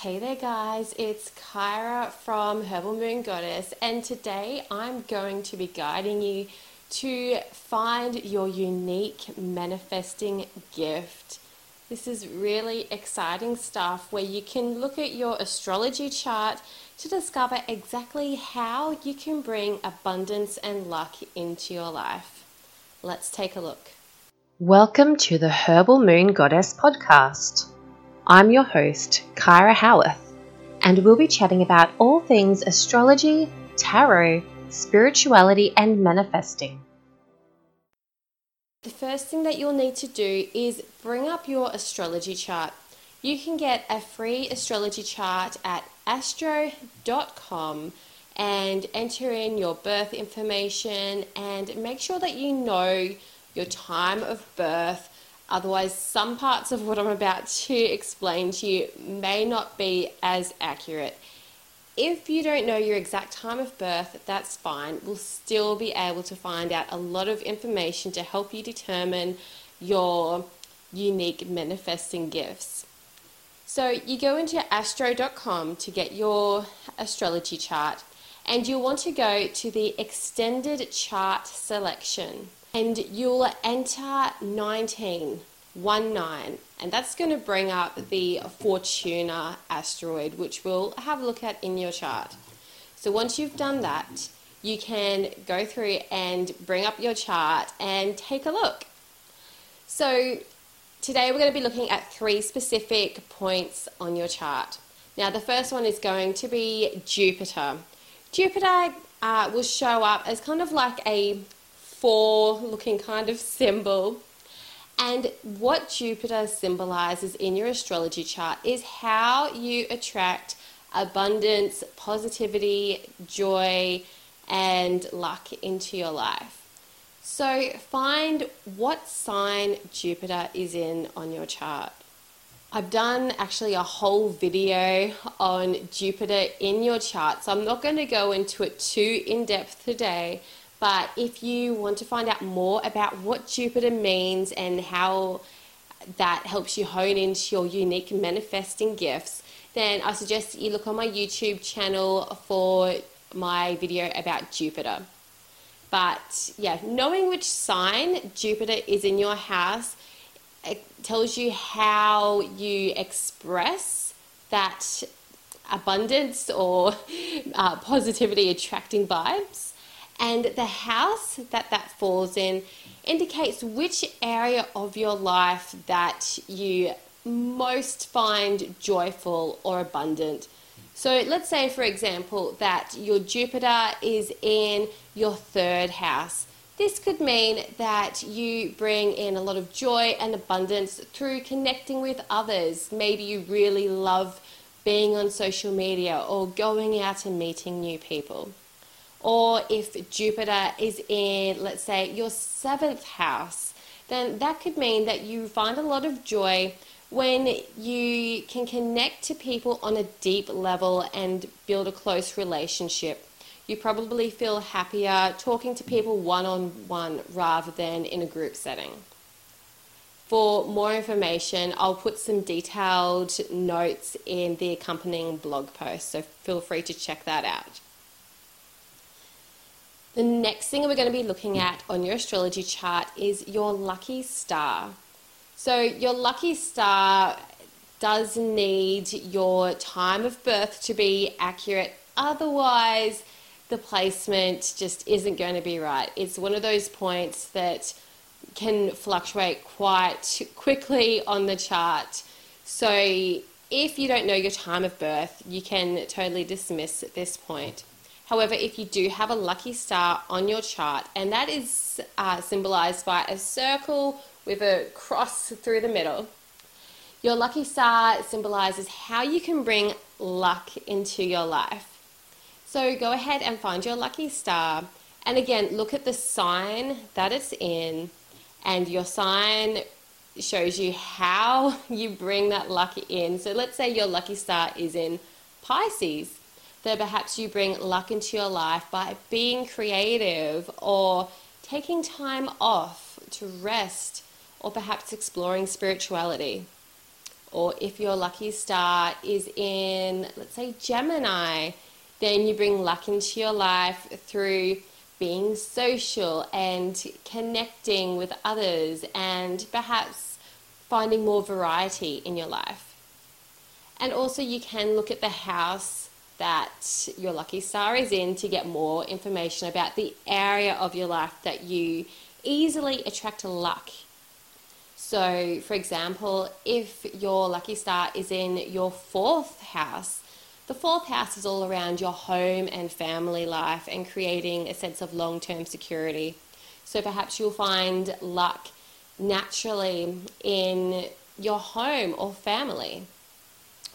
Hey there, guys, it's Kyra from Herbal Moon Goddess, and today I'm going to be guiding you to find your unique manifesting gift. This is really exciting stuff where you can look at your astrology chart to discover exactly how you can bring abundance and luck into your life. Let's take a look. Welcome to the Herbal Moon Goddess podcast. I'm your host, Kyra Howarth, and we'll be chatting about all things astrology, tarot, spirituality, and manifesting. The first thing that you'll need to do is bring up your astrology chart. You can get a free astrology chart at astro.com and enter in your birth information and make sure that you know your time of birth Otherwise, some parts of what I'm about to explain to you may not be as accurate. If you don't know your exact time of birth, that's fine. We'll still be able to find out a lot of information to help you determine your unique manifesting gifts. So, you go into astro.com to get your astrology chart, and you'll want to go to the extended chart selection and you'll enter 19, 1 9, and that's going to bring up the Fortuna asteroid, which we'll have a look at in your chart. So once you've done that, you can go through and bring up your chart and take a look. So today we're going to be looking at three specific points on your chart. Now, the first one is going to be Jupiter. Jupiter uh, will show up as kind of like a four looking kind of symbol. And what Jupiter symbolizes in your astrology chart is how you attract abundance, positivity, joy, and luck into your life. So find what sign Jupiter is in on your chart. I've done actually a whole video on Jupiter in your chart, so I'm not going to go into it too in depth today, but if you want to find out more about what Jupiter means and how that helps you hone into your unique manifesting gifts, then I suggest that you look on my YouTube channel for my video about Jupiter. But yeah, knowing which sign Jupiter is in your house it tells you how you express that abundance or uh, positivity attracting vibes and the house that that falls in indicates which area of your life that you most find joyful or abundant. So let's say, for example, that your Jupiter is in your third house. This could mean that you bring in a lot of joy and abundance through connecting with others. Maybe you really love being on social media or going out and meeting new people or if Jupiter is in, let's say, your seventh house, then that could mean that you find a lot of joy when you can connect to people on a deep level and build a close relationship. You probably feel happier talking to people one on one rather than in a group setting. For more information, I'll put some detailed notes in the accompanying blog post, so feel free to check that out. The next thing we're going to be looking at on your astrology chart is your lucky star. So, your lucky star does need your time of birth to be accurate, otherwise, the placement just isn't going to be right. It's one of those points that can fluctuate quite quickly on the chart. So, if you don't know your time of birth, you can totally dismiss this point. However, if you do have a lucky star on your chart, and that is uh, symbolized by a circle with a cross through the middle, your lucky star symbolizes how you can bring luck into your life. So go ahead and find your lucky star, and again, look at the sign that it's in, and your sign shows you how you bring that luck in. So let's say your lucky star is in Pisces that perhaps you bring luck into your life by being creative or taking time off to rest or perhaps exploring spirituality. Or if your lucky star is in, let's say, Gemini, then you bring luck into your life through being social and connecting with others and perhaps finding more variety in your life. And also, you can look at the house that your lucky star is in to get more information about the area of your life that you easily attract luck. So, for example, if your lucky star is in your fourth house, the fourth house is all around your home and family life and creating a sense of long term security. So perhaps you'll find luck naturally in your home or family.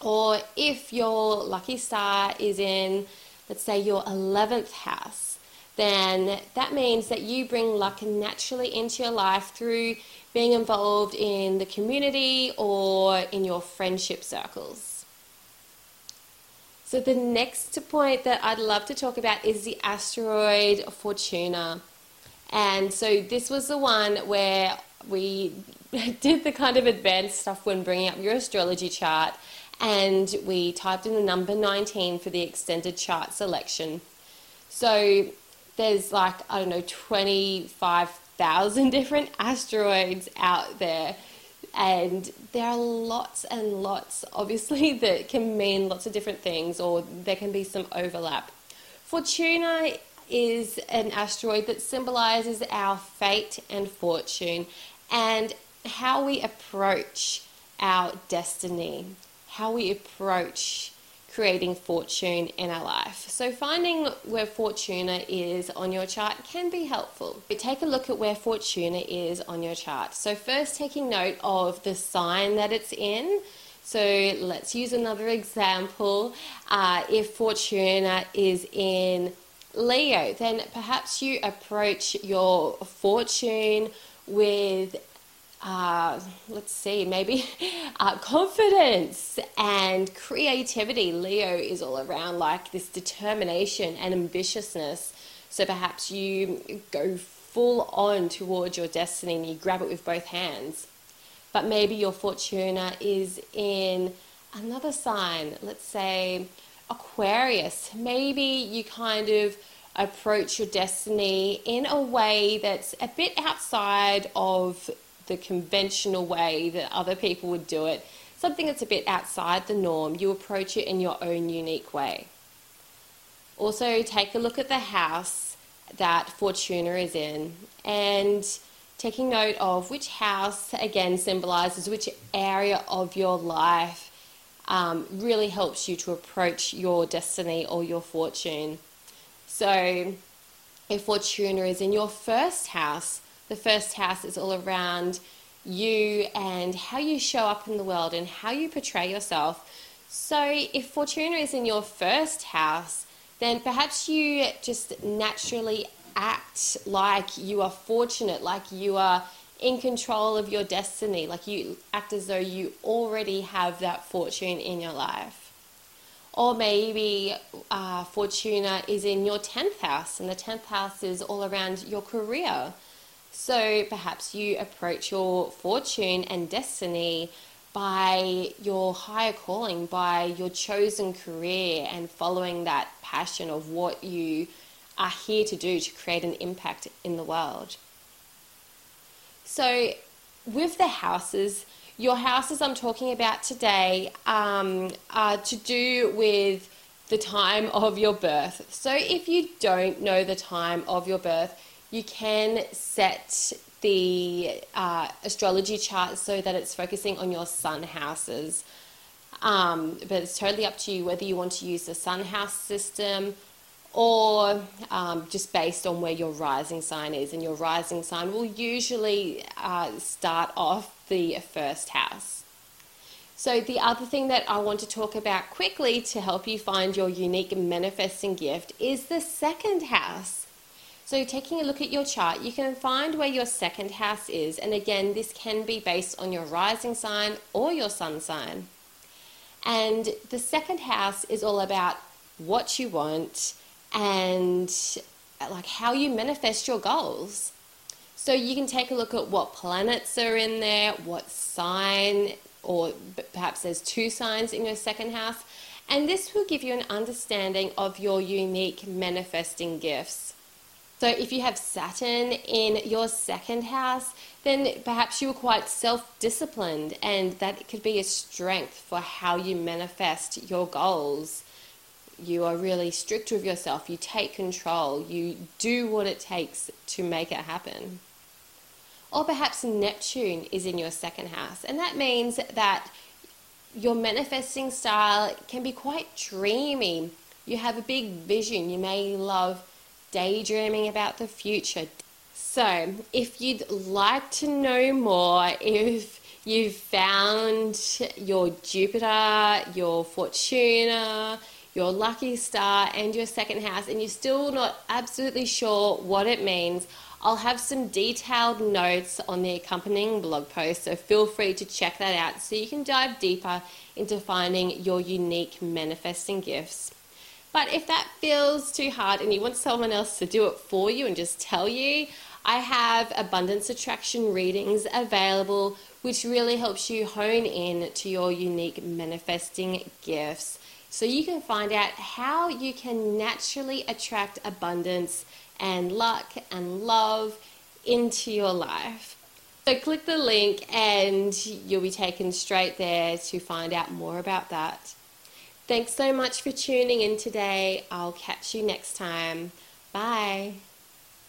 Or if your lucky star is in, let's say, your 11th house, then that means that you bring luck naturally into your life through being involved in the community or in your friendship circles. So, the next point that I'd love to talk about is the asteroid Fortuna. And so, this was the one where we did the kind of advanced stuff when bringing up your astrology chart, and we typed in the number 19 for the extended chart selection. So, there's like, I don't know, 25,000 different asteroids out there and there are lots and lots, obviously, that can mean lots of different things, or there can be some overlap. Fortuna is an asteroid that symbolizes our fate and fortune and how we approach our destiny, how we approach creating fortune in our life. So, finding where Fortuna is on your chart can be helpful. But take a look at where Fortuna is on your chart. So, first, taking note of the sign that it's in. So, let's use another example. Uh, if Fortuna is in Leo, then perhaps you approach your fortune with uh, let's see, maybe uh, confidence and creativity. Leo is all around like this determination and ambitiousness. So perhaps you go full on towards your destiny and you grab it with both hands. But maybe your fortuna is in another sign, let's say Aquarius. Maybe you kind of approach your destiny in a way that's a bit outside of the conventional way that other people would do it, something that's a bit outside the norm, you approach it in your own unique way. Also, take a look at the house that Fortuna is in and taking note of which house again symbolizes which area of your life um, really helps you to approach your destiny or your fortune. So, if Fortuna is in your first house, the first house is all around you and how you show up in the world and how you portray yourself. So, if Fortuna is in your first house, then perhaps you just naturally act like you are fortunate, like you are in control of your destiny, like you act as though you already have that fortune in your life. Or maybe uh, Fortuna is in your 10th house, and the 10th house is all around your career. So perhaps you approach your fortune and destiny by your higher calling, by your chosen career, and following that passion of what you are here to do to create an impact in the world. So, with the houses, your houses I'm talking about today um, are to do with the time of your birth. So, if you don't know the time of your birth, you can set the uh, astrology chart so that it's focusing on your sun houses. Um, but it's totally up to you whether you want to use the sun house system or um, just based on where your rising sign is. And your rising sign will usually uh, start off the first house. So, the other thing that I want to talk about quickly to help you find your unique manifesting gift is the second house. So taking a look at your chart, you can find where your second house is. And again, this can be based on your rising sign or your sun sign. And the second house is all about what you want and like how you manifest your goals. So you can take a look at what planets are in there, what sign or perhaps there's two signs in your second house. And this will give you an understanding of your unique manifesting gifts. So, if you have Saturn in your second house, then perhaps you are quite self disciplined, and that could be a strength for how you manifest your goals. You are really strict with yourself, you take control, you do what it takes to make it happen. Or perhaps Neptune is in your second house, and that means that your manifesting style can be quite dreamy. You have a big vision, you may love daydreaming about the future. So, if you'd like to know more, if you've found your Jupiter, your Fortuna, your lucky star, and your second house, and you're still not absolutely sure what it means, I'll have some detailed notes on the accompanying blog post, so feel free to check that out so you can dive deeper into finding your unique manifesting gifts. But if that feels too hard and you want someone else to do it for you and just tell you, I have abundance attraction readings available, which really helps you hone in to your unique manifesting gifts. So you can find out how you can naturally attract abundance and luck and love into your life. So click the link and you'll be taken straight there to find out more about that. Thanks so much for tuning in today. I'll catch you next time. Bye.